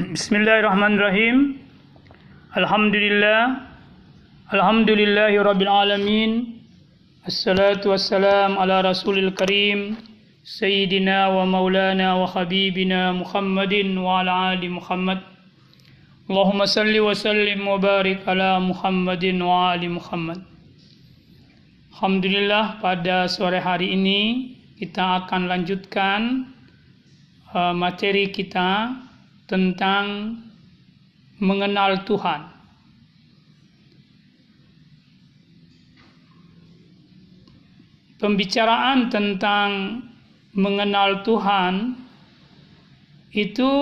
Bismillahirrahmanirrahim. Alhamdulillah. Alhamdulillahi rabbil alamin. Assalatu wassalam ala rasulil karim. Sayyidina wa maulana wa habibina Muhammadin wa ala ali Muhammad. Allahumma salli wa sallim wa barik ala Muhammadin wa ali Muhammad. Alhamdulillah pada sore hari ini kita akan lanjutkan uh, materi kita tentang mengenal Tuhan. Pembicaraan tentang mengenal Tuhan itu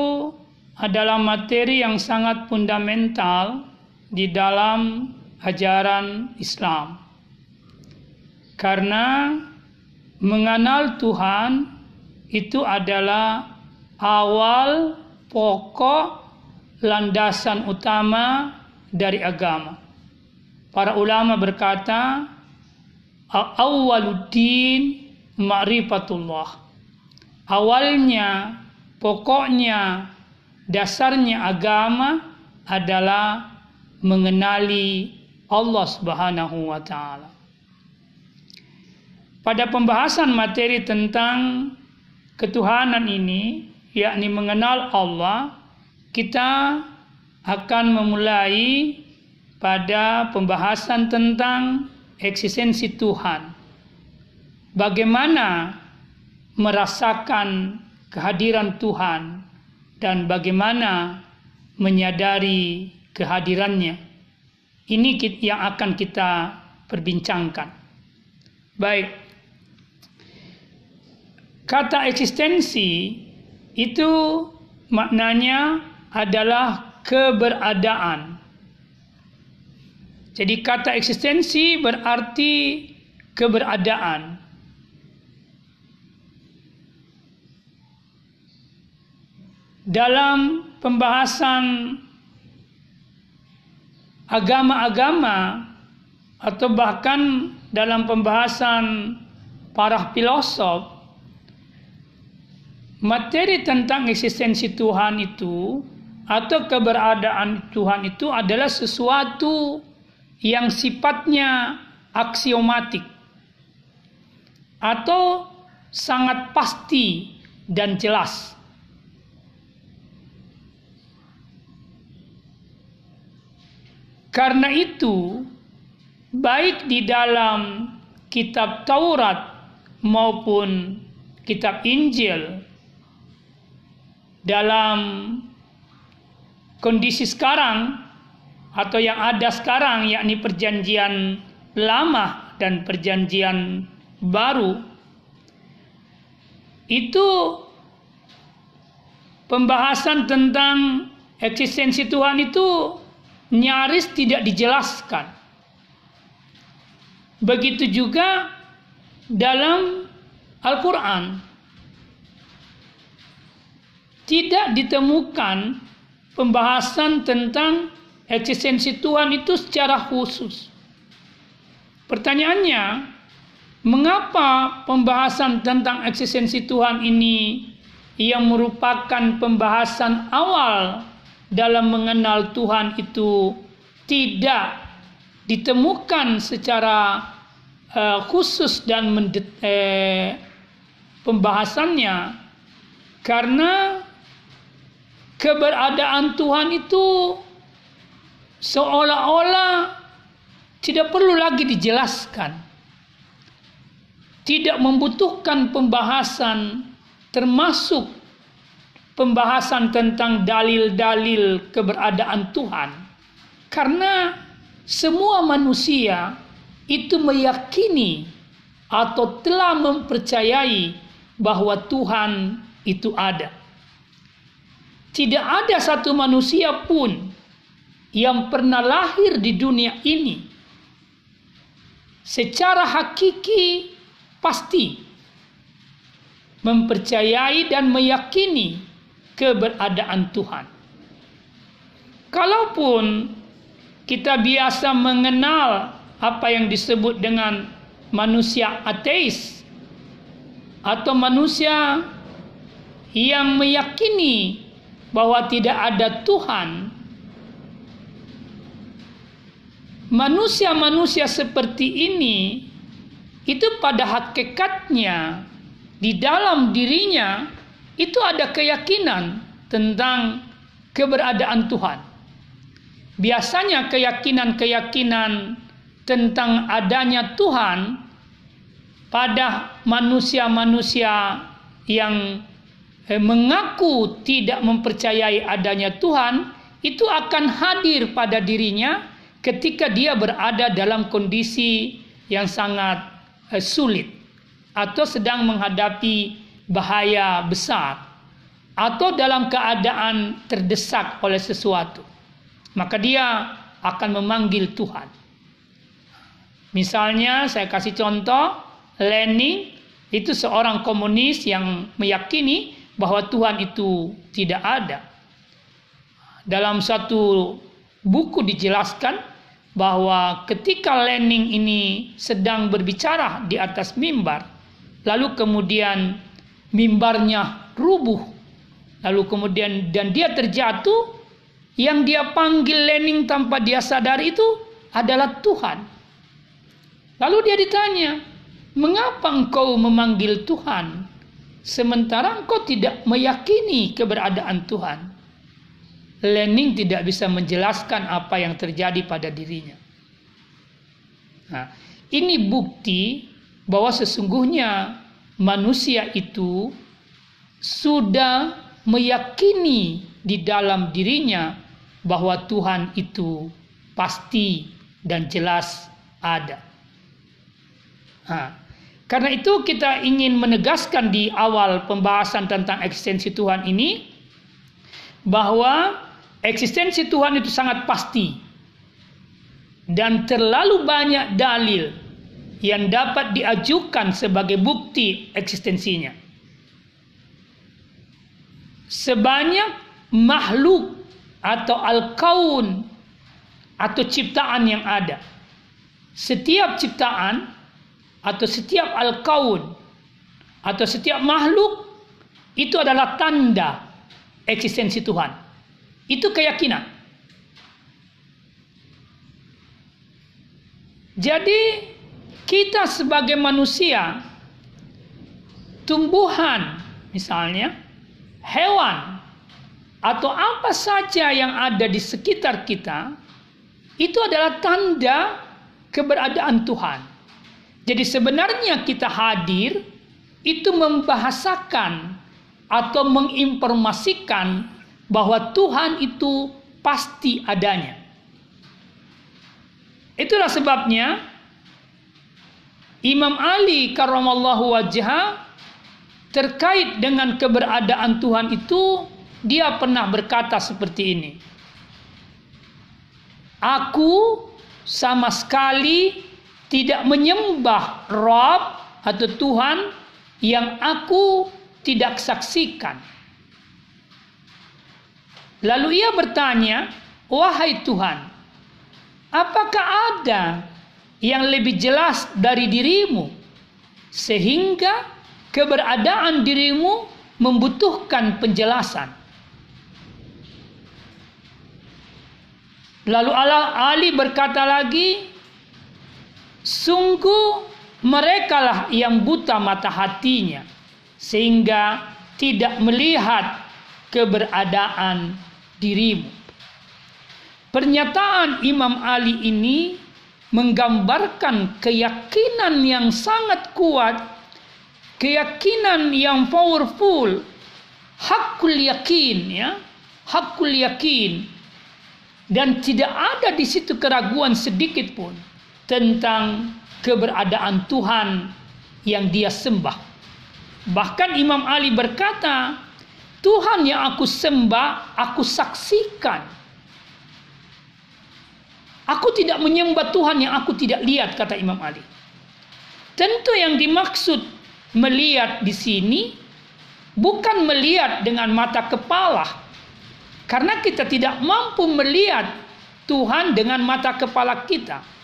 adalah materi yang sangat fundamental di dalam ajaran Islam. Karena mengenal Tuhan itu adalah awal pokok landasan utama dari agama. Para ulama berkata, awaluddin ma'rifatullah. Awalnya, pokoknya, dasarnya agama adalah mengenali Allah Subhanahu wa taala. Pada pembahasan materi tentang ketuhanan ini, yakni mengenal Allah, kita akan memulai pada pembahasan tentang eksistensi Tuhan. Bagaimana merasakan kehadiran Tuhan dan bagaimana menyadari kehadirannya. Ini yang akan kita perbincangkan. Baik. Kata eksistensi itu maknanya adalah keberadaan. Jadi kata eksistensi berarti keberadaan. Dalam pembahasan agama-agama atau bahkan dalam pembahasan para filosof materi tentang eksistensi Tuhan itu atau keberadaan Tuhan itu adalah sesuatu yang sifatnya aksiomatik atau sangat pasti dan jelas. Karena itu, baik di dalam kitab Taurat maupun kitab Injil dalam kondisi sekarang atau yang ada sekarang yakni perjanjian lama dan perjanjian baru itu pembahasan tentang eksistensi Tuhan itu nyaris tidak dijelaskan. Begitu juga dalam Al-Quran tidak ditemukan pembahasan tentang eksistensi Tuhan itu secara khusus. Pertanyaannya, mengapa pembahasan tentang eksistensi Tuhan ini yang merupakan pembahasan awal dalam mengenal Tuhan itu tidak ditemukan secara uh, khusus dan mendet, eh, pembahasannya karena keberadaan Tuhan itu seolah-olah tidak perlu lagi dijelaskan. Tidak membutuhkan pembahasan termasuk pembahasan tentang dalil-dalil keberadaan Tuhan. Karena semua manusia itu meyakini atau telah mempercayai bahwa Tuhan itu ada. Tidak ada satu manusia pun yang pernah lahir di dunia ini secara hakiki pasti mempercayai dan meyakini keberadaan Tuhan. Kalaupun kita biasa mengenal apa yang disebut dengan manusia ateis atau manusia yang meyakini bahwa tidak ada Tuhan, manusia-manusia seperti ini itu pada hakikatnya di dalam dirinya itu ada keyakinan tentang keberadaan Tuhan. Biasanya keyakinan-keyakinan tentang adanya Tuhan pada manusia-manusia yang mengaku tidak mempercayai adanya Tuhan itu akan hadir pada dirinya ketika dia berada dalam kondisi yang sangat eh, sulit atau sedang menghadapi bahaya besar atau dalam keadaan terdesak oleh sesuatu. Maka dia akan memanggil Tuhan. Misalnya saya kasih contoh Lenin itu seorang komunis yang meyakini bahwa Tuhan itu tidak ada dalam satu buku dijelaskan bahwa ketika Lenin ini sedang berbicara di atas mimbar, lalu kemudian mimbarnya rubuh, lalu kemudian dan dia terjatuh, yang dia panggil Lenin tanpa dia sadar itu adalah Tuhan. Lalu dia ditanya, mengapa engkau memanggil Tuhan sementara engkau tidak meyakini keberadaan Tuhan? Lenin tidak bisa menjelaskan apa yang terjadi pada dirinya. Nah, ini bukti bahwa sesungguhnya manusia itu sudah meyakini di dalam dirinya bahwa Tuhan itu pasti dan jelas ada. Nah, karena itu kita ingin menegaskan di awal pembahasan tentang eksistensi Tuhan ini bahwa Eksistensi Tuhan itu sangat pasti dan terlalu banyak dalil yang dapat diajukan sebagai bukti eksistensinya. Sebanyak makhluk atau al-kaun atau ciptaan yang ada. Setiap ciptaan atau setiap al-kaun atau setiap makhluk itu adalah tanda eksistensi Tuhan. Itu keyakinan. Jadi kita sebagai manusia, tumbuhan misalnya, hewan, atau apa saja yang ada di sekitar kita, itu adalah tanda keberadaan Tuhan. Jadi sebenarnya kita hadir itu membahasakan atau menginformasikan bahwa Tuhan itu pasti adanya. Itulah sebabnya Imam Ali karramallahu wajah terkait dengan keberadaan Tuhan itu dia pernah berkata seperti ini. Aku sama sekali tidak menyembah Rob atau Tuhan yang aku tidak saksikan. Lalu ia bertanya, "Wahai Tuhan, apakah ada yang lebih jelas dari dirimu sehingga keberadaan dirimu membutuhkan penjelasan?" Lalu Allah Ali berkata lagi, "Sungguh merekalah yang buta mata hatinya sehingga tidak melihat keberadaan dirimu. Pernyataan Imam Ali ini menggambarkan keyakinan yang sangat kuat, keyakinan yang powerful, hakul yakin ya, hakul yakin dan tidak ada di situ keraguan sedikit pun tentang keberadaan Tuhan yang dia sembah. Bahkan Imam Ali berkata, Tuhan yang aku sembah, aku saksikan. Aku tidak menyembah Tuhan yang aku tidak lihat, kata Imam Ali. Tentu yang dimaksud melihat di sini bukan melihat dengan mata kepala. Karena kita tidak mampu melihat Tuhan dengan mata kepala kita.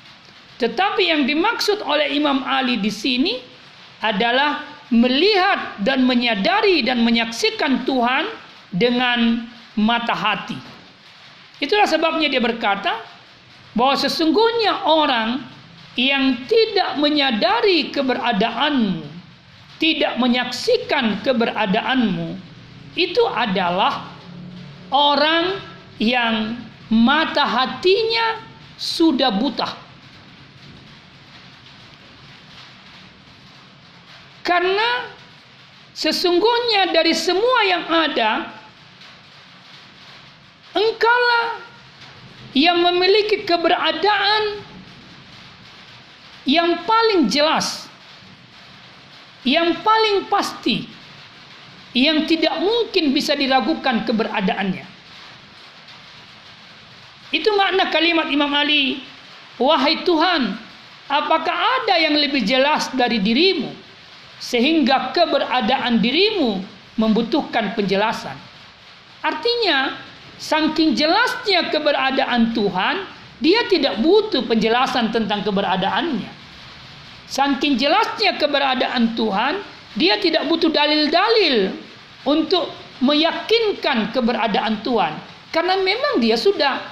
Tetapi yang dimaksud oleh Imam Ali di sini adalah melihat dan menyadari dan menyaksikan Tuhan dengan mata hati. Itulah sebabnya dia berkata bahwa sesungguhnya orang yang tidak menyadari keberadaanmu, tidak menyaksikan keberadaanmu, itu adalah orang yang mata hatinya sudah buta. Karena sesungguhnya dari semua yang ada, engkaulah yang memiliki keberadaan yang paling jelas, yang paling pasti, yang tidak mungkin bisa diragukan keberadaannya. Itu makna kalimat Imam Ali, "Wahai Tuhan, apakah ada yang lebih jelas dari dirimu sehingga keberadaan dirimu membutuhkan penjelasan?" Artinya, saking jelasnya keberadaan Tuhan, dia tidak butuh penjelasan tentang keberadaannya. Saking jelasnya keberadaan Tuhan, dia tidak butuh dalil-dalil untuk meyakinkan keberadaan Tuhan. Karena memang dia sudah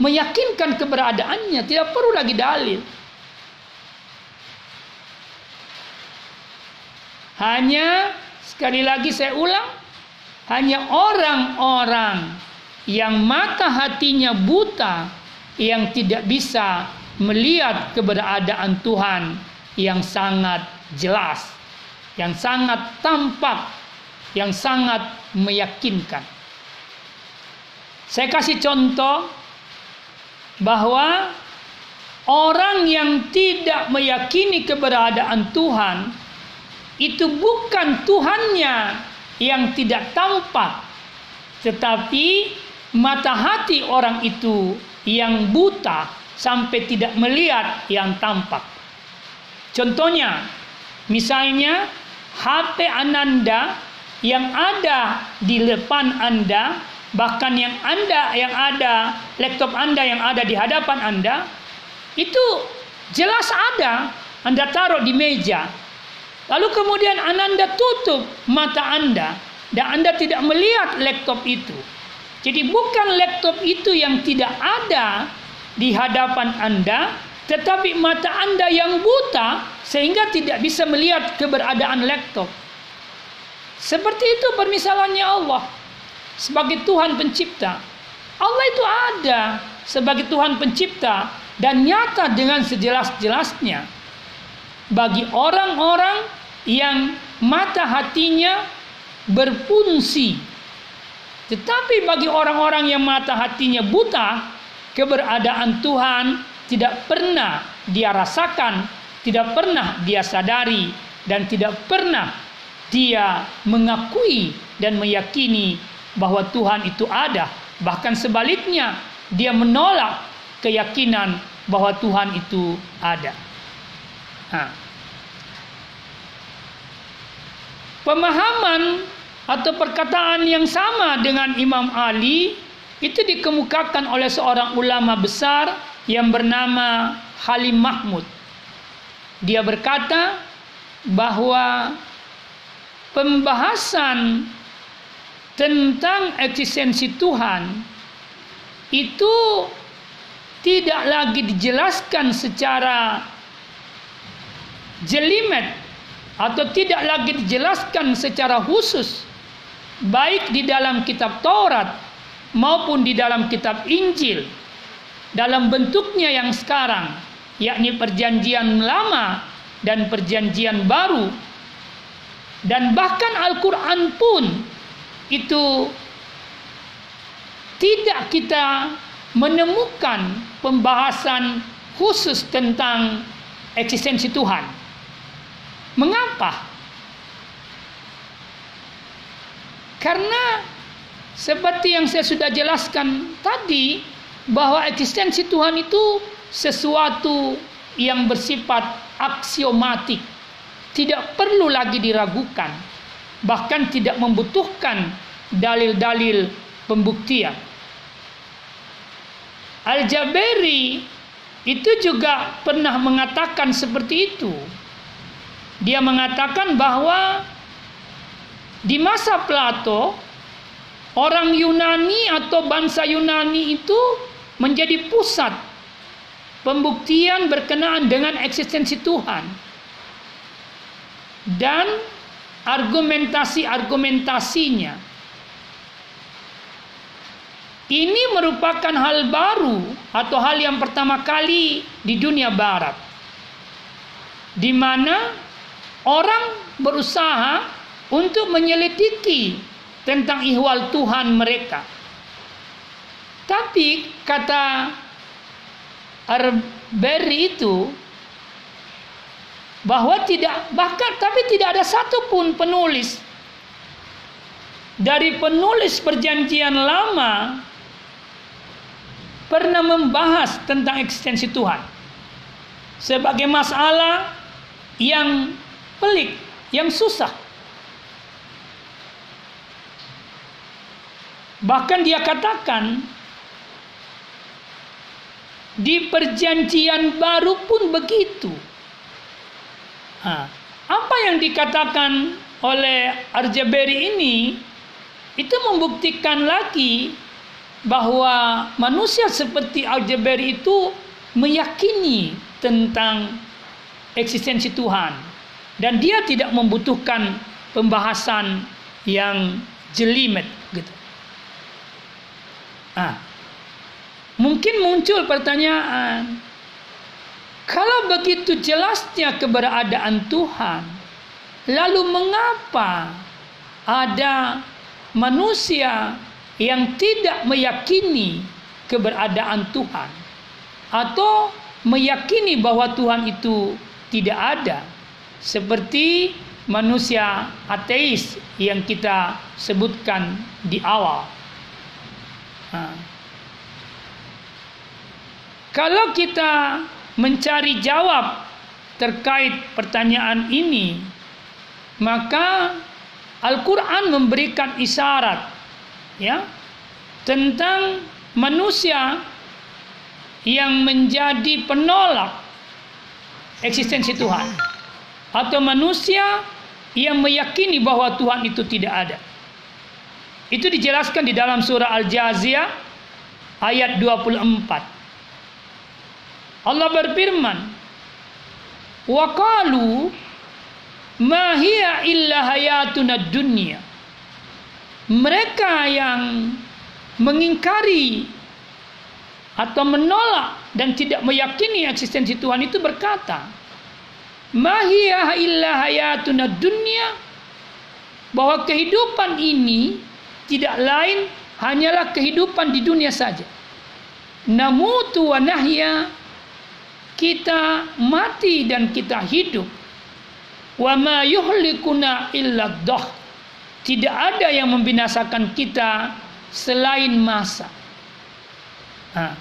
meyakinkan keberadaannya, tidak perlu lagi dalil. Hanya sekali lagi saya ulang, hanya orang-orang yang mata hatinya buta yang tidak bisa melihat keberadaan Tuhan yang sangat jelas, yang sangat tampak, yang sangat meyakinkan. Saya kasih contoh bahwa orang yang tidak meyakini keberadaan Tuhan itu bukan Tuhannya yang tidak tampak, tetapi mata hati orang itu yang buta sampai tidak melihat yang tampak. Contohnya, misalnya HP Ananda yang ada di depan Anda, bahkan yang Anda yang ada laptop Anda yang ada di hadapan Anda, itu jelas ada. Anda taruh di meja. Lalu kemudian Ananda tutup mata Anda dan Anda tidak melihat laptop itu. Jadi bukan laptop itu yang tidak ada di hadapan Anda, tetapi mata Anda yang buta sehingga tidak bisa melihat keberadaan laptop. Seperti itu permisalannya Allah sebagai Tuhan pencipta. Allah itu ada sebagai Tuhan pencipta dan nyata dengan sejelas-jelasnya bagi orang-orang yang mata hatinya berfungsi tetapi bagi orang-orang yang mata hatinya buta, keberadaan Tuhan tidak pernah dia rasakan, tidak pernah dia sadari, dan tidak pernah dia mengakui dan meyakini bahwa Tuhan itu ada. Bahkan sebaliknya, dia menolak keyakinan bahwa Tuhan itu ada. Nah. Pemahaman atau perkataan yang sama dengan Imam Ali itu dikemukakan oleh seorang ulama besar yang bernama Halim Mahmud. Dia berkata bahwa pembahasan tentang eksistensi Tuhan itu tidak lagi dijelaskan secara jelimet atau tidak lagi dijelaskan secara khusus baik di dalam kitab Taurat maupun di dalam kitab Injil dalam bentuknya yang sekarang yakni perjanjian lama dan perjanjian baru dan bahkan Al-Qur'an pun itu tidak kita menemukan pembahasan khusus tentang eksistensi Tuhan. Mengapa? Karena seperti yang saya sudah jelaskan tadi bahwa eksistensi Tuhan itu sesuatu yang bersifat aksiomatik, tidak perlu lagi diragukan, bahkan tidak membutuhkan dalil-dalil pembuktian. Al-Jaberi itu juga pernah mengatakan seperti itu. Dia mengatakan bahwa di masa Plato, orang Yunani atau bangsa Yunani itu menjadi pusat pembuktian berkenaan dengan eksistensi Tuhan. Dan argumentasi-argumentasinya. Ini merupakan hal baru atau hal yang pertama kali di dunia barat. Di mana orang berusaha untuk menyelidiki tentang ihwal Tuhan mereka. Tapi kata Arbery itu bahwa tidak bahkan tapi tidak ada satupun penulis dari penulis perjanjian lama pernah membahas tentang eksistensi Tuhan sebagai masalah yang pelik, yang susah. Bahkan dia katakan di perjanjian baru pun begitu. Nah, apa yang dikatakan oleh Arjaberi ini itu membuktikan lagi bahwa manusia seperti Arjaberi itu meyakini tentang eksistensi Tuhan dan dia tidak membutuhkan pembahasan yang jelimet gitu. Ah, mungkin muncul pertanyaan, kalau begitu jelasnya keberadaan Tuhan, lalu mengapa ada manusia yang tidak meyakini keberadaan Tuhan? Atau meyakini bahwa Tuhan itu tidak ada seperti manusia ateis yang kita sebutkan di awal. Nah. Kalau kita mencari jawab terkait pertanyaan ini, maka Al-Quran memberikan isyarat ya tentang manusia yang menjadi penolak eksistensi Tuhan atau manusia yang meyakini bahwa Tuhan itu tidak ada. Itu dijelaskan di dalam surah Al-Jaziyah ayat 24. Allah berfirman, "Wa qalu ma hiya illa hayatuna dunya." Mereka yang mengingkari atau menolak dan tidak meyakini eksistensi Tuhan itu berkata, "Ma hiya illa hayatuna dunya." Bahwa kehidupan ini tidak lain hanyalah kehidupan di dunia saja. Namutu wa nahya kita mati dan kita hidup. Wa ma yuhlikuna illa dah. Tidak ada yang membinasakan kita selain masa. Nah,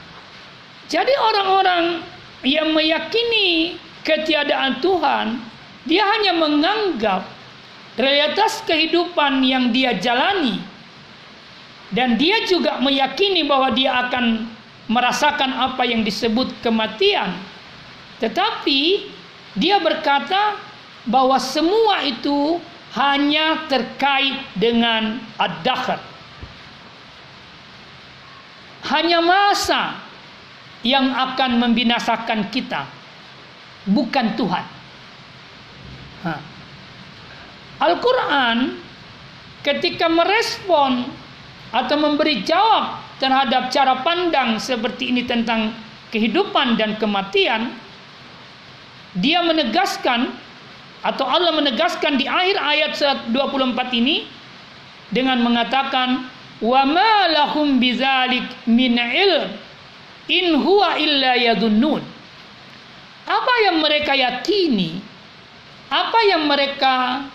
jadi orang-orang yang meyakini ketiadaan Tuhan, dia hanya menganggap realitas kehidupan yang dia jalani. Dan dia juga meyakini bahwa dia akan merasakan apa yang disebut kematian. Tetapi dia berkata bahwa semua itu hanya terkait dengan ad-dakhar. Hanya masa yang akan membinasakan kita, bukan Tuhan. Al-Quran ketika merespon atau memberi jawab terhadap cara pandang seperti ini tentang kehidupan dan kematian, dia menegaskan atau Allah menegaskan di akhir ayat 24 ini dengan mengatakan wa ma lahum bidzalik min ilm in huwa illa yadunnun apa yang mereka yakini? Apa yang mereka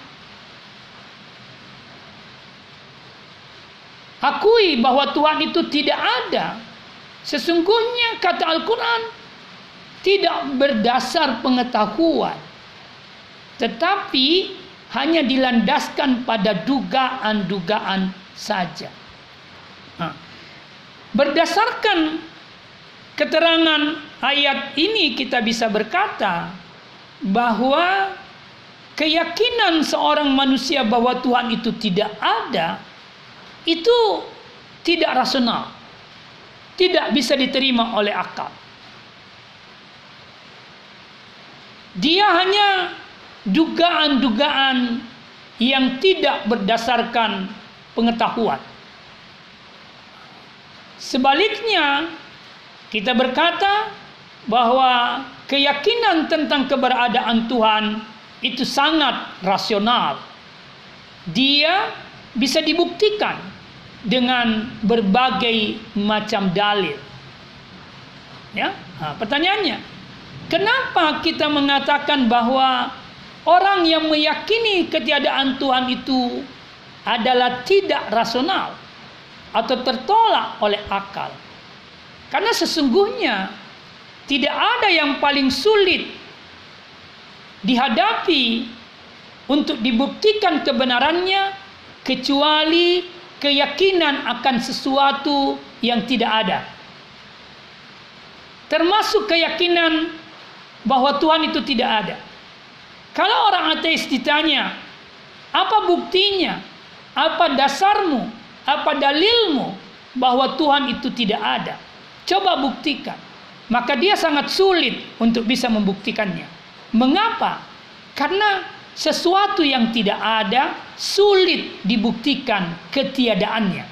akui bahwa Tuhan itu tidak ada? Sesungguhnya kata Al-Qur'an tidak berdasar pengetahuan tetapi hanya dilandaskan pada dugaan-dugaan saja. Berdasarkan keterangan ayat ini kita bisa berkata bahwa keyakinan seorang manusia bahwa Tuhan itu tidak ada itu tidak rasional, tidak bisa diterima oleh akal. Dia hanya dugaan-dugaan yang tidak berdasarkan pengetahuan. Sebaliknya, kita berkata bahwa keyakinan tentang keberadaan Tuhan itu sangat rasional. Dia bisa dibuktikan dengan berbagai macam dalil. Ya, nah, pertanyaannya, kenapa kita mengatakan bahwa orang yang meyakini ketiadaan Tuhan itu adalah tidak rasional atau tertolak oleh akal? Karena sesungguhnya tidak ada yang paling sulit dihadapi untuk dibuktikan kebenarannya kecuali keyakinan akan sesuatu yang tidak ada. Termasuk keyakinan bahwa Tuhan itu tidak ada. Kalau orang ateis ditanya, apa buktinya? Apa dasarmu? Apa dalilmu bahwa Tuhan itu tidak ada? Coba buktikan. Maka dia sangat sulit untuk bisa membuktikannya. Mengapa? Karena sesuatu yang tidak ada sulit dibuktikan ketiadaannya.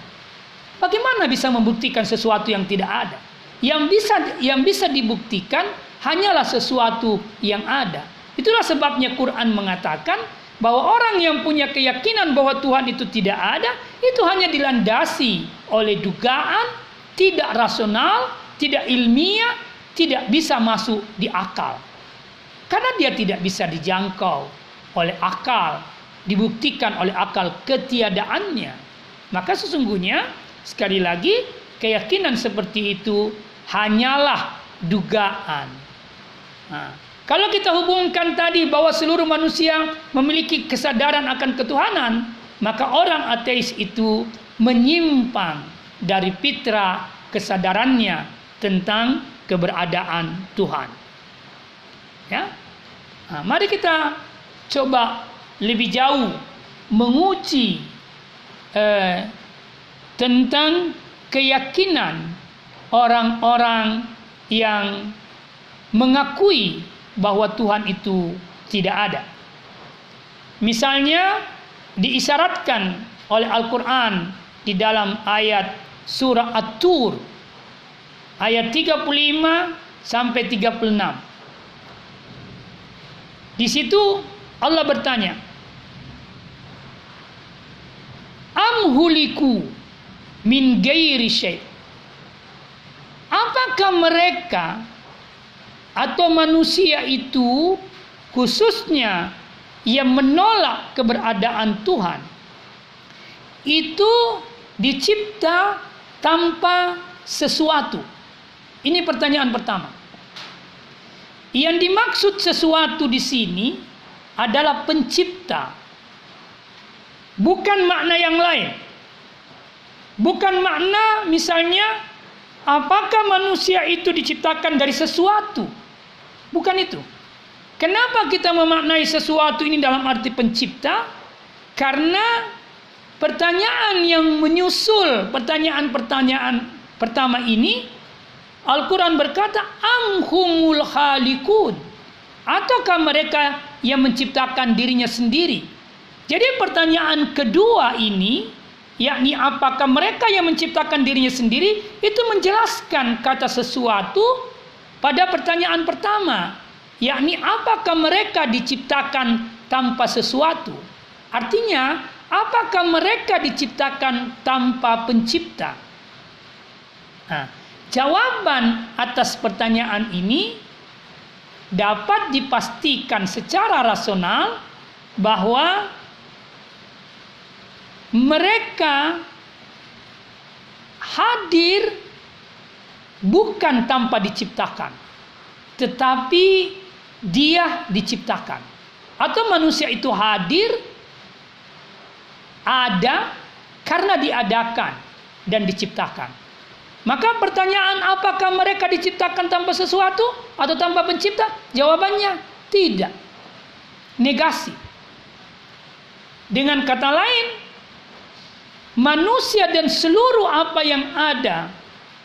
Bagaimana bisa membuktikan sesuatu yang tidak ada? Yang bisa yang bisa dibuktikan hanyalah sesuatu yang ada. Itulah sebabnya Quran mengatakan bahwa orang yang punya keyakinan bahwa Tuhan itu tidak ada, itu hanya dilandasi oleh dugaan tidak rasional, tidak ilmiah, tidak bisa masuk di akal. Karena dia tidak bisa dijangkau oleh akal, dibuktikan oleh akal ketiadaannya. Maka sesungguhnya sekali lagi keyakinan seperti itu hanyalah dugaan. Nah, kalau kita hubungkan tadi bahwa seluruh manusia memiliki kesadaran akan ketuhanan, maka orang ateis itu menyimpang dari fitrah kesadarannya tentang keberadaan Tuhan. Ya, nah, mari kita coba lebih jauh menguji eh, tentang keyakinan orang-orang yang mengakui bahwa Tuhan itu tidak ada. Misalnya diisyaratkan oleh Al-Quran di dalam ayat surah At-Tur ayat 35 sampai 36. Di situ Allah bertanya, Am huliku min gairi syai. Apakah mereka atau manusia itu khususnya yang menolak keberadaan Tuhan itu dicipta tanpa sesuatu. Ini pertanyaan pertama. Yang dimaksud sesuatu di sini adalah pencipta. Bukan makna yang lain. Bukan makna misalnya apakah manusia itu diciptakan dari sesuatu. Bukan itu. Kenapa kita memaknai sesuatu ini dalam arti pencipta? Karena pertanyaan yang menyusul pertanyaan-pertanyaan pertama ini Al-Quran berkata amhumul khalikun ataukah mereka yang menciptakan dirinya sendiri. Jadi pertanyaan kedua ini, yakni apakah mereka yang menciptakan dirinya sendiri, itu menjelaskan kata sesuatu pada pertanyaan pertama, yakni apakah mereka diciptakan tanpa sesuatu. Artinya, apakah mereka diciptakan tanpa pencipta? Nah, jawaban atas pertanyaan ini dapat dipastikan secara rasional bahwa mereka hadir bukan tanpa diciptakan, tetapi dia diciptakan, atau manusia itu hadir ada karena diadakan dan diciptakan. Maka pertanyaan apakah mereka diciptakan tanpa sesuatu atau tanpa pencipta? Jawabannya tidak. Negasi. Dengan kata lain, manusia dan seluruh apa yang ada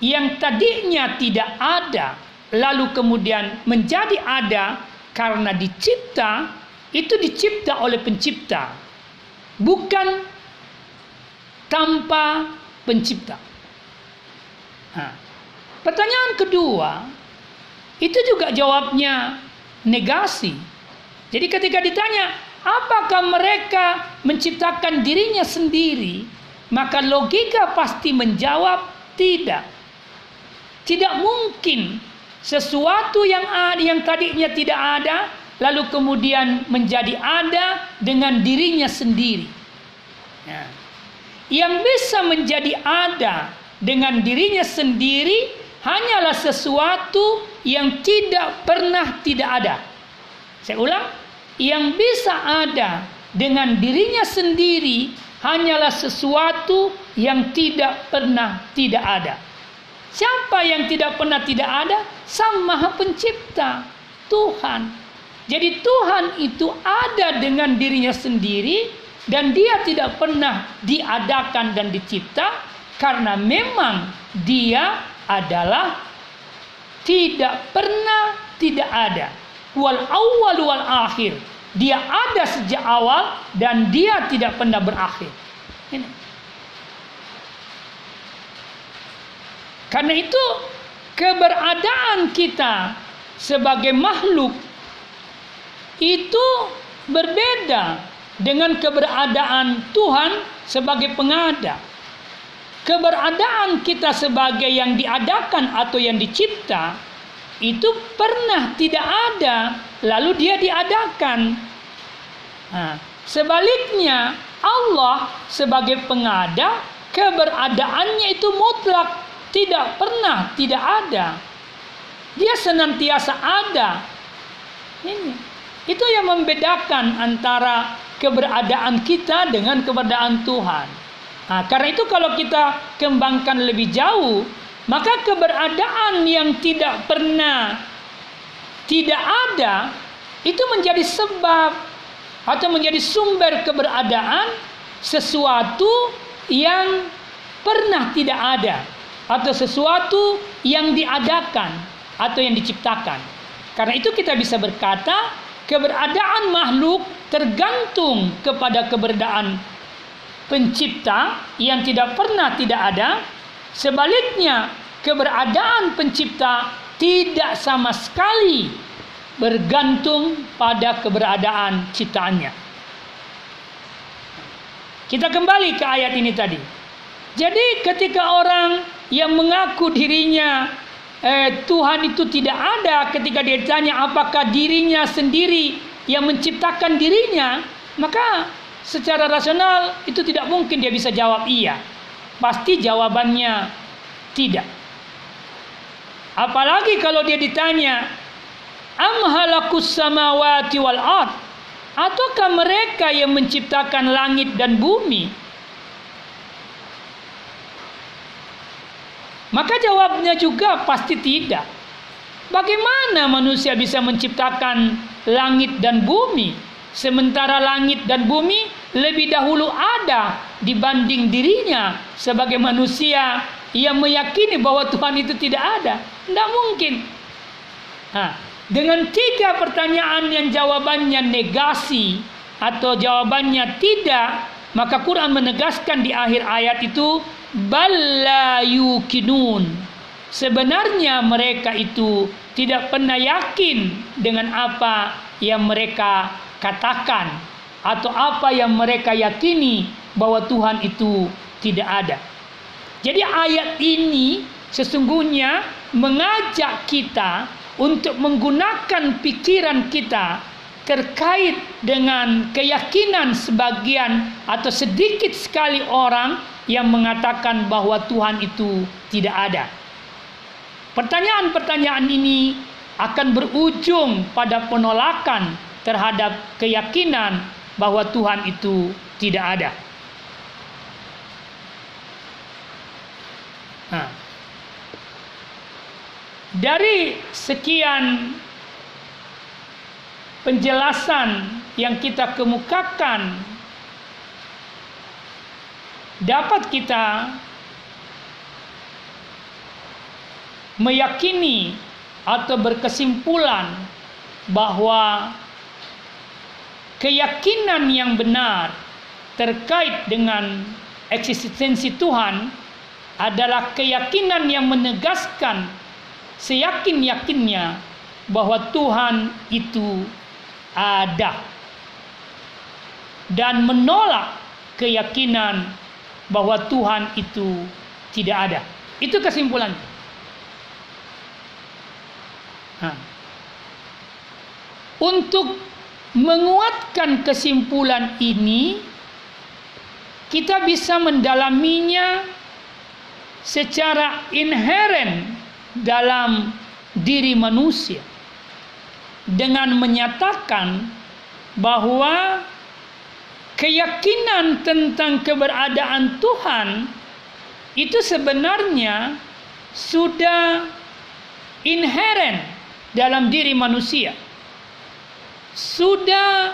yang tadinya tidak ada lalu kemudian menjadi ada karena dicipta itu dicipta oleh pencipta bukan tanpa pencipta. Nah, pertanyaan kedua itu juga jawabnya negasi. Jadi ketika ditanya apakah mereka menciptakan dirinya sendiri, maka logika pasti menjawab tidak. Tidak mungkin sesuatu yang ada yang tadinya tidak ada lalu kemudian menjadi ada dengan dirinya sendiri. Ya. Yang bisa menjadi ada dengan dirinya sendiri hanyalah sesuatu yang tidak pernah tidak ada. Saya ulang, yang bisa ada dengan dirinya sendiri hanyalah sesuatu yang tidak pernah tidak ada. Siapa yang tidak pernah tidak ada? Sang Maha Pencipta, Tuhan. Jadi Tuhan itu ada dengan dirinya sendiri dan dia tidak pernah diadakan dan dicipta karena memang dia adalah tidak pernah tidak ada. Wal awal wal akhir. Dia ada sejak awal dan dia tidak pernah berakhir. Ini. Karena itu keberadaan kita sebagai makhluk itu berbeda dengan keberadaan Tuhan sebagai pengada. Keberadaan kita sebagai yang diadakan atau yang dicipta itu pernah tidak ada, lalu dia diadakan. Nah, sebaliknya Allah sebagai pengada keberadaannya itu mutlak tidak pernah tidak ada. Dia senantiasa ada. Ini. Itu yang membedakan antara keberadaan kita dengan keberadaan Tuhan. Nah, karena itu kalau kita kembangkan lebih jauh, maka keberadaan yang tidak pernah tidak ada itu menjadi sebab atau menjadi sumber keberadaan sesuatu yang pernah tidak ada atau sesuatu yang diadakan atau yang diciptakan. Karena itu kita bisa berkata keberadaan makhluk tergantung kepada keberadaan pencipta yang tidak pernah tidak ada. Sebaliknya, keberadaan pencipta tidak sama sekali bergantung pada keberadaan ciptaannya. Kita kembali ke ayat ini tadi. Jadi ketika orang yang mengaku dirinya eh, Tuhan itu tidak ada ketika dia ditanya apakah dirinya sendiri yang menciptakan dirinya, maka secara rasional itu tidak mungkin dia bisa jawab iya. Pasti jawabannya tidak. Apalagi kalau dia ditanya, Am halakus samawati wal ard? Ataukah mereka yang menciptakan langit dan bumi? Maka jawabnya juga pasti tidak. Bagaimana manusia bisa menciptakan langit dan bumi sementara langit dan bumi lebih dahulu ada dibanding dirinya sebagai manusia yang meyakini bahwa Tuhan itu tidak ada. Tidak mungkin. Nah, dengan tiga pertanyaan yang jawabannya negasi atau jawabannya tidak, maka Quran menegaskan di akhir ayat itu balla yukinun. Sebenarnya mereka itu tidak pernah yakin dengan apa yang mereka katakan atau apa yang mereka yakini bahwa Tuhan itu tidak ada. Jadi ayat ini sesungguhnya mengajak kita untuk menggunakan pikiran kita terkait dengan keyakinan sebagian atau sedikit sekali orang yang mengatakan bahwa Tuhan itu tidak ada. Pertanyaan-pertanyaan ini akan berujung pada penolakan terhadap keyakinan bahwa Tuhan itu tidak ada. Nah, dari sekian penjelasan yang kita kemukakan dapat kita meyakini atau berkesimpulan bahwa keyakinan yang benar terkait dengan eksistensi Tuhan adalah keyakinan yang menegaskan seyakin-yakinnya bahwa Tuhan itu ada dan menolak keyakinan bahwa Tuhan itu tidak ada. Itu kesimpulannya. Nah. Untuk menguatkan kesimpulan ini, kita bisa mendalaminya secara inheren dalam diri manusia dengan menyatakan bahwa keyakinan tentang keberadaan Tuhan itu sebenarnya sudah inheren dalam diri manusia sudah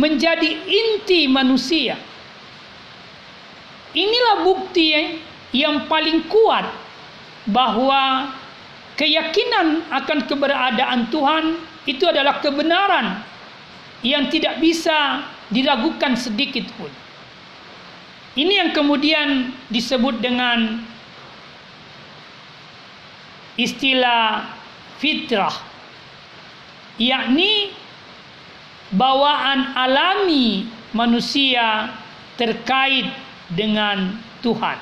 menjadi inti manusia. Inilah bukti yang paling kuat bahwa keyakinan akan keberadaan Tuhan itu adalah kebenaran yang tidak bisa diragukan sedikit pun. Ini yang kemudian disebut dengan istilah fitrah, yakni bawaan alami manusia terkait dengan Tuhan.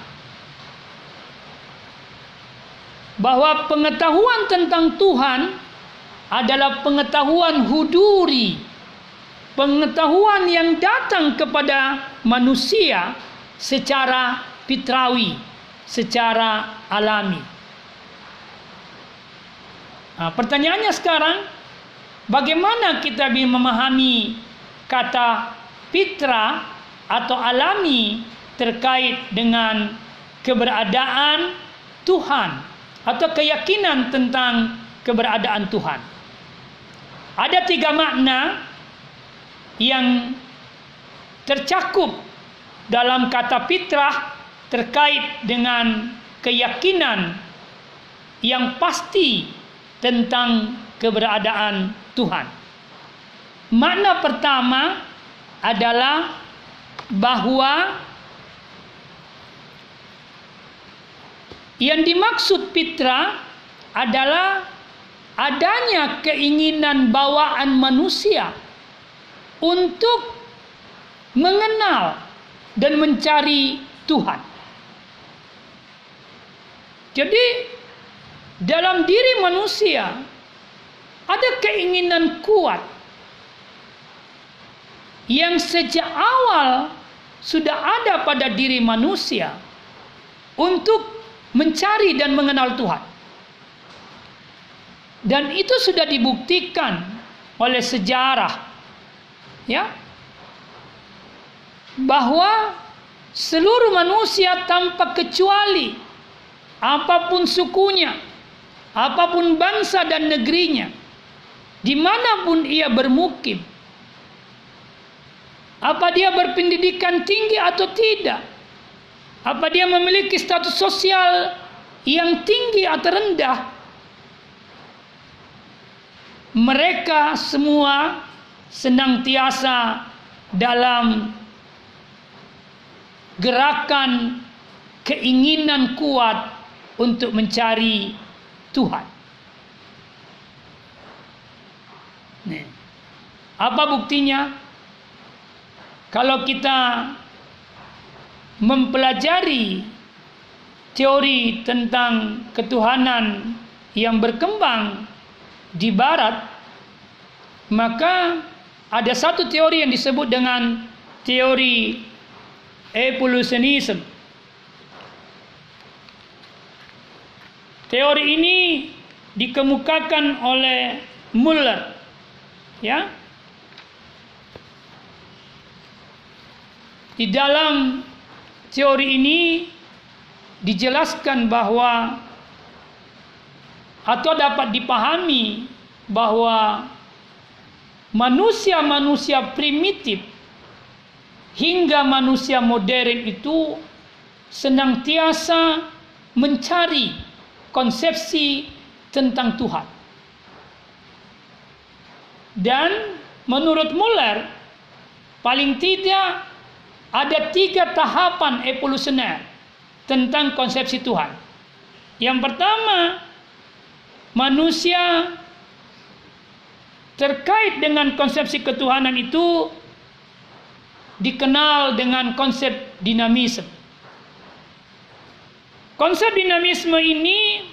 Bahwa pengetahuan tentang Tuhan adalah pengetahuan huduri, pengetahuan yang datang kepada manusia secara fitrawi, secara alami. Nah, pertanyaannya sekarang, Bagaimana kita bisa memahami kata fitrah atau alami terkait dengan keberadaan Tuhan atau keyakinan tentang keberadaan Tuhan. Ada tiga makna yang tercakup dalam kata fitrah terkait dengan keyakinan yang pasti tentang keberadaan Tuhan. Makna pertama adalah bahwa yang dimaksud fitrah adalah adanya keinginan bawaan manusia untuk mengenal dan mencari Tuhan. Jadi dalam diri manusia ada keinginan kuat yang sejak awal sudah ada pada diri manusia untuk mencari dan mengenal Tuhan. Dan itu sudah dibuktikan oleh sejarah. Ya. Bahwa seluruh manusia tanpa kecuali apa pun sukunya, apa pun bangsa dan negerinya, di mana pun ia bermukim. Apa dia berpendidikan tinggi atau tidak? Apa dia memiliki status sosial yang tinggi atau rendah? Mereka semua senantiasa dalam gerakan keinginan kuat untuk mencari Tuhan. Apa buktinya? Kalau kita mempelajari teori tentang ketuhanan yang berkembang di barat, maka ada satu teori yang disebut dengan teori evolutionism. Teori ini dikemukakan oleh Muller Ya. Di dalam teori ini dijelaskan bahwa atau dapat dipahami bahwa manusia-manusia primitif hingga manusia modern itu senantiasa mencari konsepsi tentang Tuhan. Dan menurut Muller, paling tidak ada tiga tahapan evolusioner tentang konsepsi Tuhan. Yang pertama, manusia terkait dengan konsepsi ketuhanan itu dikenal dengan konsep dinamisme. Konsep dinamisme ini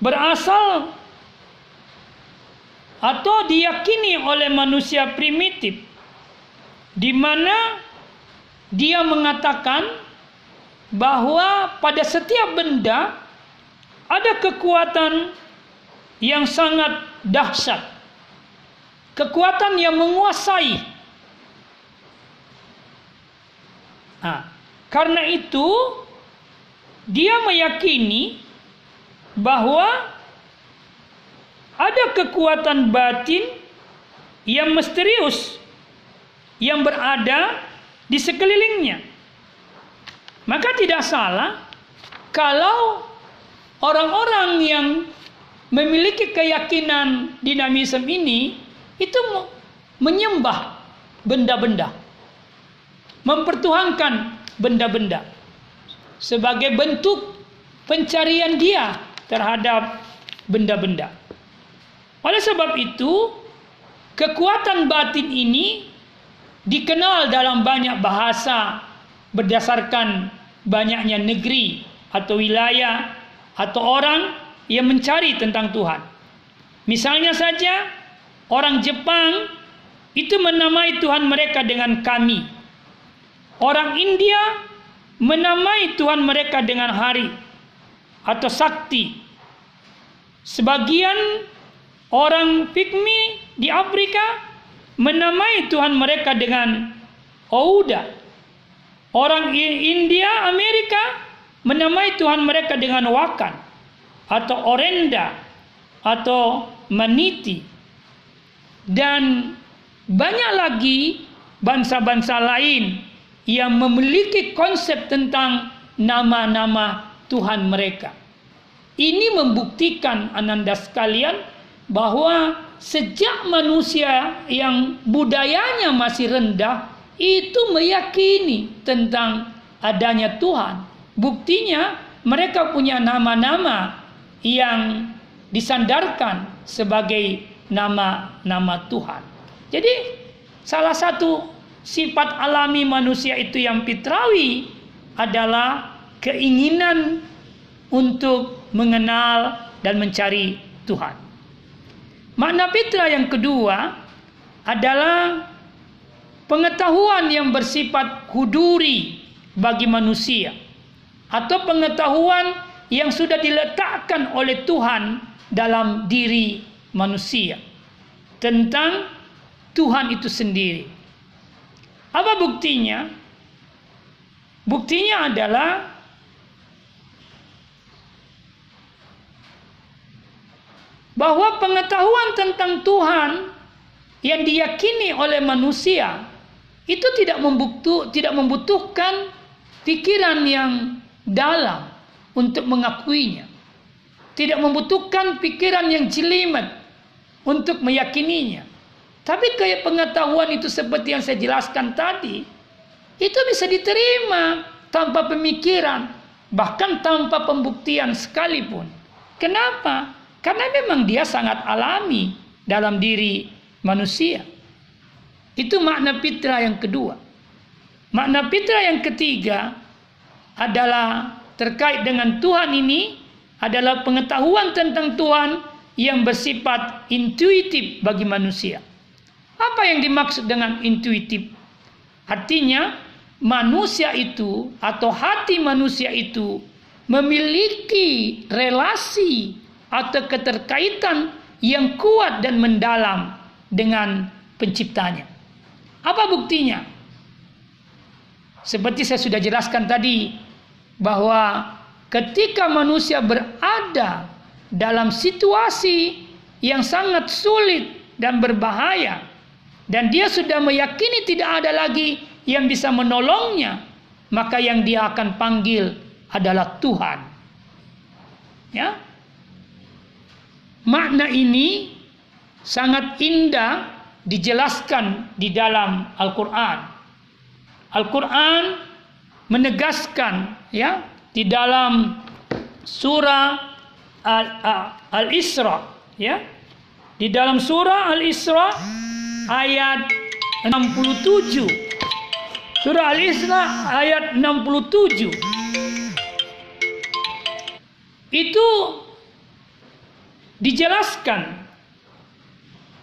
berasal atau diyakini oleh manusia primitif di mana dia mengatakan bahwa pada setiap benda ada kekuatan yang sangat dahsyat. Kekuatan yang menguasai. Nah, karena itu dia meyakini bahwa ada kekuatan batin yang misterius yang berada di sekelilingnya. Maka tidak salah kalau orang-orang yang memiliki keyakinan dinamisme ini itu menyembah benda-benda. Mempertuhankan benda-benda sebagai bentuk pencarian dia terhadap benda-benda. Oleh sebab itu, kekuatan batin ini dikenal dalam banyak bahasa berdasarkan banyaknya negeri atau wilayah atau orang yang mencari tentang Tuhan. Misalnya saja orang Jepang itu menamai Tuhan mereka dengan kami. Orang India menamai Tuhan mereka dengan hari atau sakti. Sebagian orang Pygmy di Afrika menamai Tuhan mereka dengan Ouda. Orang India, Amerika menamai Tuhan mereka dengan Wakan atau Orenda atau Maniti. Dan banyak lagi bangsa-bangsa lain yang memiliki konsep tentang nama-nama Tuhan mereka. Ini membuktikan ananda sekalian bahwa sejak manusia yang budayanya masih rendah itu meyakini tentang adanya Tuhan. Buktinya mereka punya nama-nama yang disandarkan sebagai nama-nama Tuhan. Jadi salah satu sifat alami manusia itu yang fitrawi adalah keinginan untuk mengenal dan mencari Tuhan. Makna fitrah yang kedua adalah pengetahuan yang bersifat huduri bagi manusia atau pengetahuan yang sudah diletakkan oleh Tuhan dalam diri manusia tentang Tuhan itu sendiri. Apa buktinya? Buktinya adalah bahwa pengetahuan tentang Tuhan yang diyakini oleh manusia itu tidak membutuh, tidak membutuhkan pikiran yang dalam untuk mengakuinya. Tidak membutuhkan pikiran yang jelimet untuk meyakininya. Tapi kayak pengetahuan itu seperti yang saya jelaskan tadi, itu bisa diterima tanpa pemikiran, bahkan tanpa pembuktian sekalipun. Kenapa? Karena memang dia sangat alami dalam diri manusia. Itu makna fitrah yang kedua. Makna fitrah yang ketiga adalah terkait dengan Tuhan ini adalah pengetahuan tentang Tuhan yang bersifat intuitif bagi manusia. Apa yang dimaksud dengan intuitif? Artinya manusia itu atau hati manusia itu memiliki relasi atau keterkaitan yang kuat dan mendalam dengan penciptanya. Apa buktinya? Seperti saya sudah jelaskan tadi bahwa ketika manusia berada dalam situasi yang sangat sulit dan berbahaya dan dia sudah meyakini tidak ada lagi yang bisa menolongnya, maka yang dia akan panggil adalah Tuhan. Ya. Makna ini sangat indah dijelaskan di dalam Al-Qur'an. Al-Qur'an menegaskan ya di dalam surah Al-Isra ya. Di dalam surah Al-Isra ayat 67. Surah Al-Isra ayat 67. Itu dijelaskan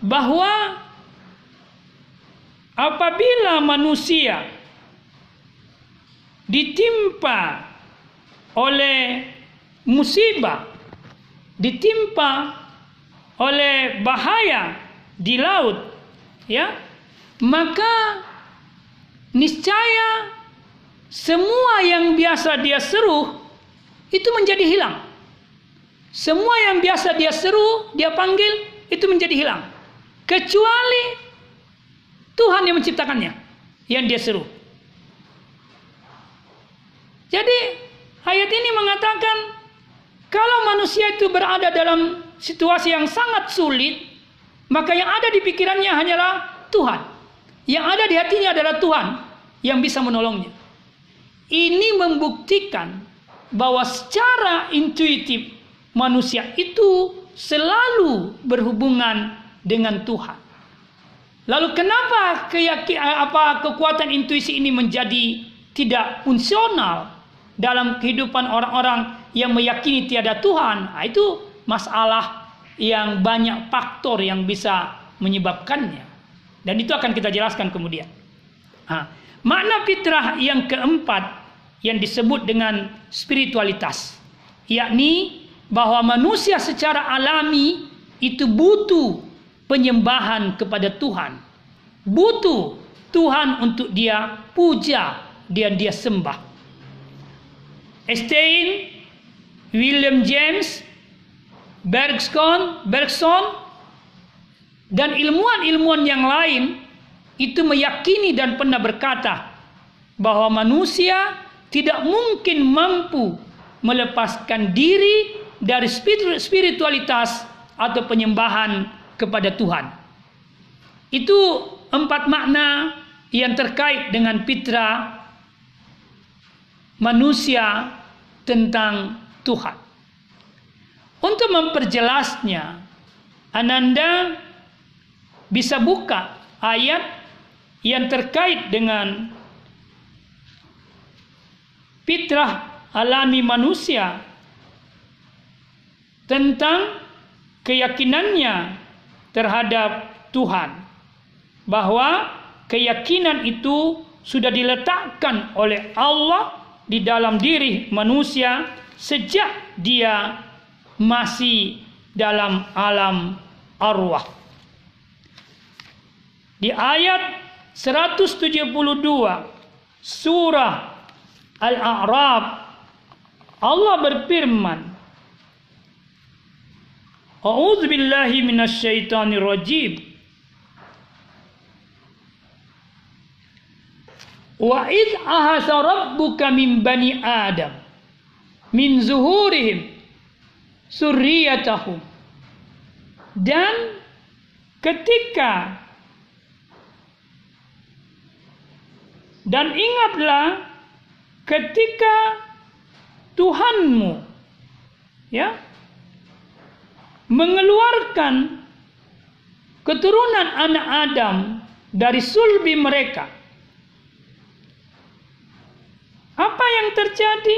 bahwa apabila manusia ditimpa oleh musibah, ditimpa oleh bahaya di laut, ya, maka niscaya semua yang biasa dia seru itu menjadi hilang. Semua yang biasa dia seru, dia panggil, itu menjadi hilang. Kecuali Tuhan yang menciptakannya, yang dia seru. Jadi ayat ini mengatakan kalau manusia itu berada dalam situasi yang sangat sulit, maka yang ada di pikirannya hanyalah Tuhan. Yang ada di hatinya adalah Tuhan yang bisa menolongnya. Ini membuktikan bahwa secara intuitif manusia itu selalu berhubungan dengan Tuhan. Lalu kenapa keyakin apa kekuatan intuisi ini menjadi tidak fungsional dalam kehidupan orang-orang yang meyakini tiada Tuhan? Nah, itu masalah yang banyak faktor yang bisa menyebabkannya. Dan itu akan kita jelaskan kemudian. Nah, makna fitrah yang keempat yang disebut dengan spiritualitas, yakni bahwa manusia secara alami itu butuh penyembahan kepada Tuhan. Butuh Tuhan untuk dia puja dan dia sembah. Einstein, William James, Bergson, Bergson dan ilmuwan-ilmuwan yang lain itu meyakini dan pernah berkata bahwa manusia tidak mungkin mampu melepaskan diri dari spiritualitas atau penyembahan kepada Tuhan. Itu empat makna yang terkait dengan fitrah manusia tentang Tuhan. Untuk memperjelasnya, Ananda bisa buka ayat yang terkait dengan fitrah alami manusia tentang keyakinannya terhadap Tuhan bahwa keyakinan itu sudah diletakkan oleh Allah di dalam diri manusia sejak dia masih dalam alam arwah. Di ayat 172 surah Al-A'raf Allah berfirman A'udzu billahi minasyaitonir rajim. Wa id ahasa rabbuka min bani Adam min zuhurihim surriyatahum. Dan ketika dan ingatlah ketika Tuhanmu ya mengeluarkan keturunan anak Adam dari sulbi mereka. Apa yang terjadi?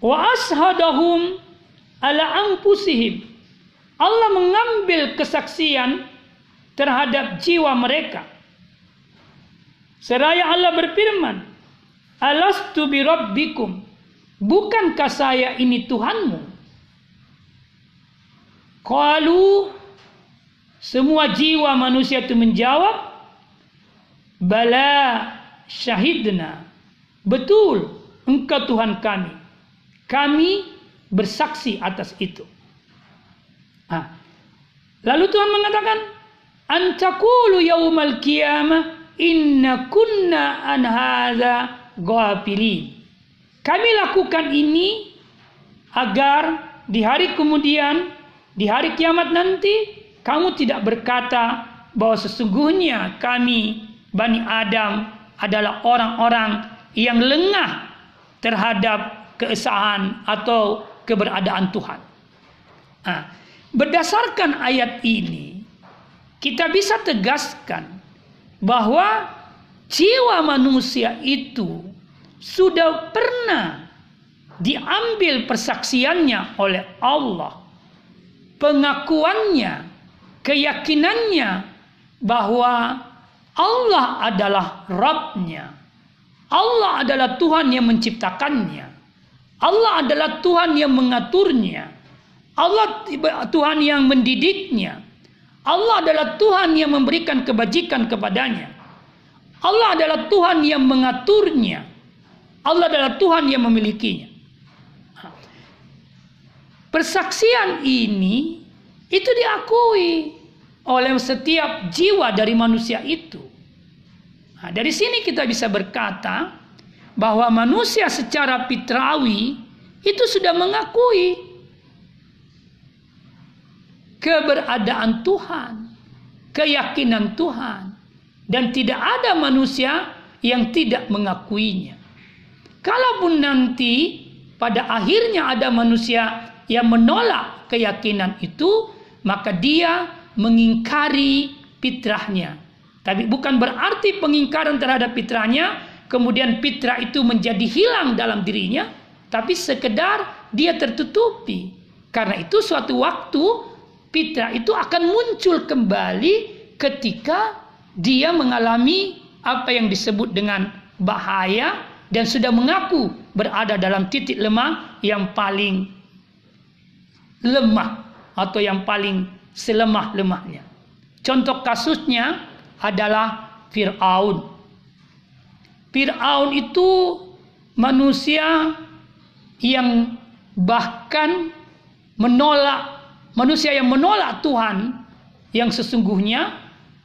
Wa ashadahum ala anfusihim. Allah mengambil kesaksian terhadap jiwa mereka. Seraya Allah berfirman, Alastu bi rabbikum. Bukankah saya ini Tuhanmu? Qalu semua jiwa manusia itu menjawab Bala syahidna. Betul engkau Tuhan kami. Kami bersaksi atas itu. Nah, Lalu Tuhan mengatakan Antakulu yaumal qiyamah inna kunna an ghafilin. Kami lakukan ini agar di hari kemudian di hari kiamat nanti kamu tidak berkata bahwa sesungguhnya kami Bani Adam adalah orang-orang yang lengah terhadap keesahan atau keberadaan Tuhan. Nah, berdasarkan ayat ini, kita bisa tegaskan bahwa jiwa manusia itu sudah pernah diambil persaksiannya oleh Allah, pengakuannya, keyakinannya bahwa Allah adalah Rabbnya. Allah adalah Tuhan yang menciptakannya. Allah adalah Tuhan yang mengaturnya. Allah Tuhan yang mendidiknya. Allah adalah Tuhan yang memberikan kebajikan kepadanya. Allah adalah Tuhan yang mengaturnya. Allah adalah Tuhan yang memilikinya. Persaksian ini itu diakui oleh setiap jiwa dari manusia itu. Nah, dari sini kita bisa berkata bahwa manusia secara fitrawi itu sudah mengakui keberadaan Tuhan, keyakinan Tuhan, dan tidak ada manusia yang tidak mengakuinya. Kalaupun nanti pada akhirnya ada manusia yang menolak keyakinan itu, maka dia mengingkari fitrahnya. Tapi bukan berarti pengingkaran terhadap fitrahnya kemudian fitrah itu menjadi hilang dalam dirinya, tapi sekedar dia tertutupi. Karena itu suatu waktu fitrah itu akan muncul kembali ketika dia mengalami apa yang disebut dengan bahaya dan sudah mengaku berada dalam titik lemah yang paling lemah atau yang paling selemah-lemahnya. Contoh kasusnya adalah Fir'aun. Fir'aun itu manusia yang bahkan menolak manusia yang menolak Tuhan yang sesungguhnya,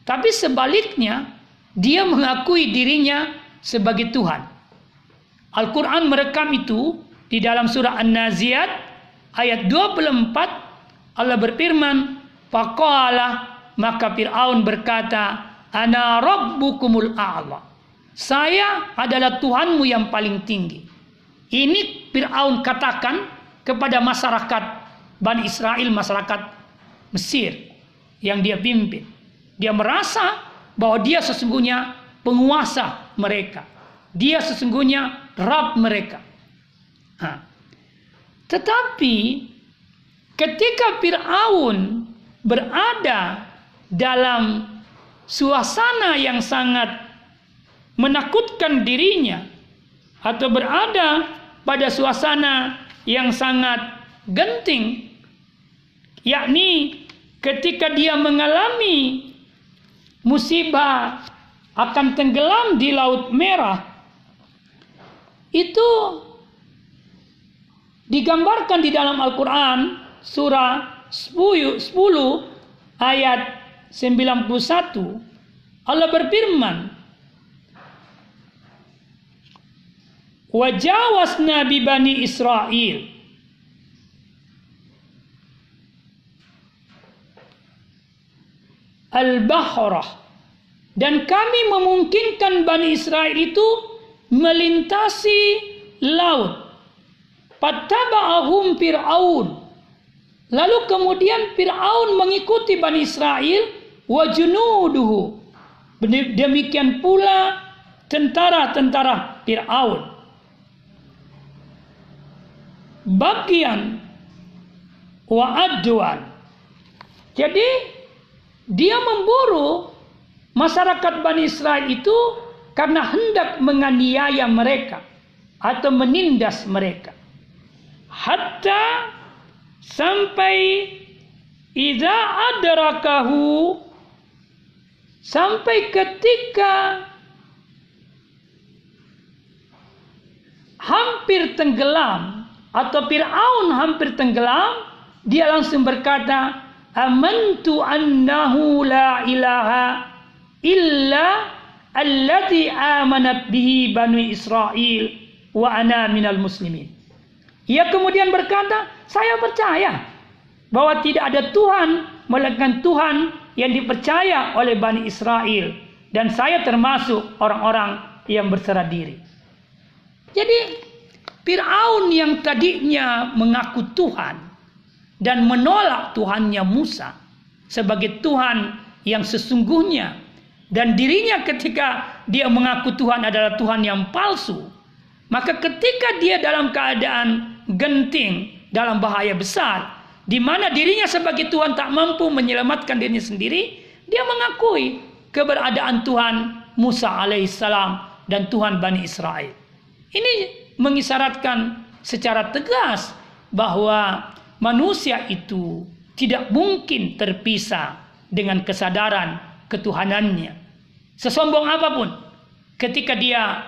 tapi sebaliknya dia mengakui dirinya sebagai Tuhan. Al-Quran merekam itu di dalam surah An-Naziat ayat 24 Allah berfirman Faqala maka Fir'aun berkata, Ana rabbukumul a'la. Saya adalah Tuhanmu yang paling tinggi. Ini Fir'aun katakan kepada masyarakat Bani Israel, masyarakat Mesir yang dia pimpin. Dia merasa bahwa dia sesungguhnya penguasa mereka. Dia sesungguhnya Rab mereka. Nah. Tetapi ketika Fir'aun berada dalam suasana yang sangat menakutkan dirinya atau berada pada suasana yang sangat genting yakni ketika dia mengalami musibah akan tenggelam di laut merah itu digambarkan di dalam Al-Qur'an surah 10, 10 ayat 91 Allah berfirman Wajawasna bi bani Israel Al-Bahrah dan kami memungkinkan Bani Israel itu melintasi laut. Fattaba'ahum Fir'aun Lalu kemudian Fir'aun mengikuti Bani Israel wa junuduhu. Demikian pula tentara-tentara Fir'aun. Bagian wa. Jadi dia memburu masyarakat Bani Israel itu karena hendak menganiaya mereka atau menindas mereka. Hatta sampai idza adrakahu sampai ketika hampir tenggelam atau Fir'aun hampir tenggelam dia langsung berkata amantu annahu la ilaha illa allati amanat bihi bani Israel wa ana minal muslimin. Ia kemudian berkata, saya percaya bahwa tidak ada Tuhan melainkan Tuhan yang dipercaya oleh Bani Israel dan saya termasuk orang-orang yang berserah diri. Jadi Fir'aun yang tadinya mengaku Tuhan dan menolak Tuhannya Musa sebagai Tuhan yang sesungguhnya dan dirinya ketika dia mengaku Tuhan adalah Tuhan yang palsu maka ketika dia dalam keadaan genting dalam bahaya besar di mana dirinya sebagai Tuhan tak mampu menyelamatkan dirinya sendiri, dia mengakui keberadaan Tuhan Musa alaihissalam dan Tuhan Bani Israel. Ini mengisyaratkan secara tegas bahwa manusia itu tidak mungkin terpisah dengan kesadaran ketuhanannya. Sesombong apa pun, ketika dia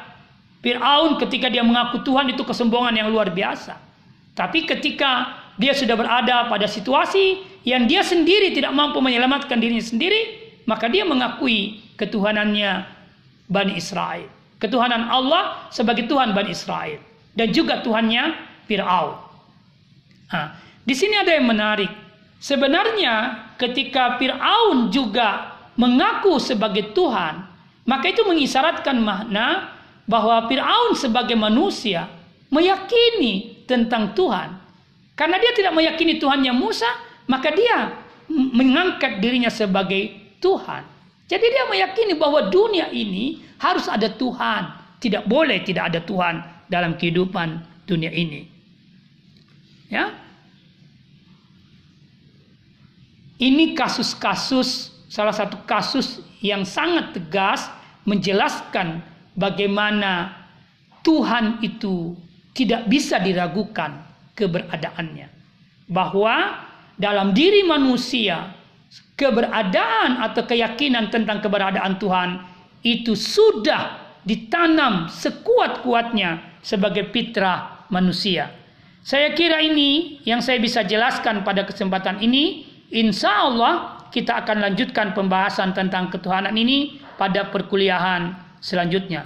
Fir'aun ketika dia mengaku Tuhan itu kesombongan yang luar biasa. Tapi ketika dia sudah berada pada situasi yang dia sendiri tidak mampu menyelamatkan dirinya sendiri, maka dia mengakui ketuhanannya Bani Israel. Ketuhanan Allah sebagai Tuhan Bani Israel. Dan juga Tuhannya Fir'aun. Nah, di sini ada yang menarik. Sebenarnya ketika Fir'aun juga mengaku sebagai Tuhan, maka itu mengisyaratkan makna bahwa Fir'aun sebagai manusia meyakini tentang Tuhan. Karena dia tidak meyakini Tuhannya Musa, maka dia mengangkat dirinya sebagai Tuhan. Jadi dia meyakini bahwa dunia ini harus ada Tuhan. Tidak boleh tidak ada Tuhan dalam kehidupan dunia ini. Ya. Ini kasus-kasus salah satu kasus yang sangat tegas menjelaskan bagaimana Tuhan itu tidak bisa diragukan keberadaannya. Bahwa dalam diri manusia keberadaan atau keyakinan tentang keberadaan Tuhan itu sudah ditanam sekuat-kuatnya sebagai fitrah manusia. Saya kira ini yang saya bisa jelaskan pada kesempatan ini. Insya Allah kita akan lanjutkan pembahasan tentang ketuhanan ini pada perkuliahan selanjutnya.